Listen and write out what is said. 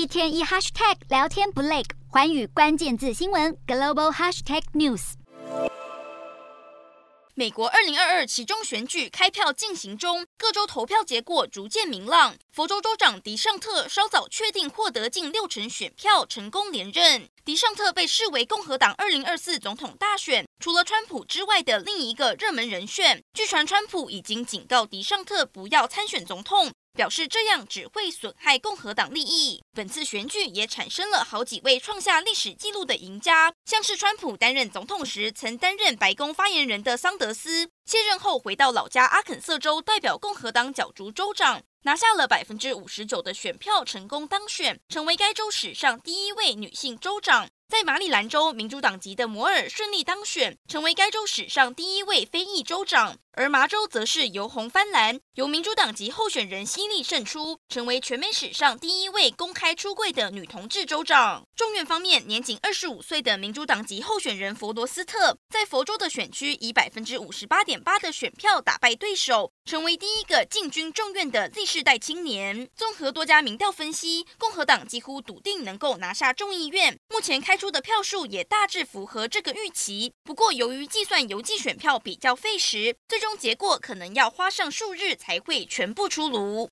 一天一 hashtag 聊天不累，环宇关键字新闻 global hashtag news。美国二零二二期中选举开票进行中，各州投票结果逐渐明朗。佛州州长迪尚特稍早确定获得近六成选票，成功连任。迪尚特被视为共和党二零二四总统大选除了川普之外的另一个热门人选。据传，川普已经警告迪尚特不要参选总统。表示这样只会损害共和党利益。本次选举也产生了好几位创下历史纪录的赢家，像是川普担任总统时曾担任白宫发言人的桑德斯，卸任后回到老家阿肯色州代表共和党角逐州长，拿下了百分之五十九的选票，成功当选，成为该州史上第一位女性州长。在马里兰州，民主党籍的摩尔顺利当选，成为该州史上第一位非裔州长；而麻州则是由红翻蓝，由民主党籍候选人希利胜出，成为全美史上第一位公开出柜的女同志州长。众院方面，年仅二十五岁的民主党籍候选人佛罗斯特，在佛州的选区以百分之五十八点八的选票打败对手，成为第一个进军众院的 Z 世代青年。综合多家民调分析，共和党几乎笃定能够拿下众议院。目前开出的票数也大致符合这个预期，不过由于计算邮寄选票比较费时，最终结果可能要花上数日才会全部出炉。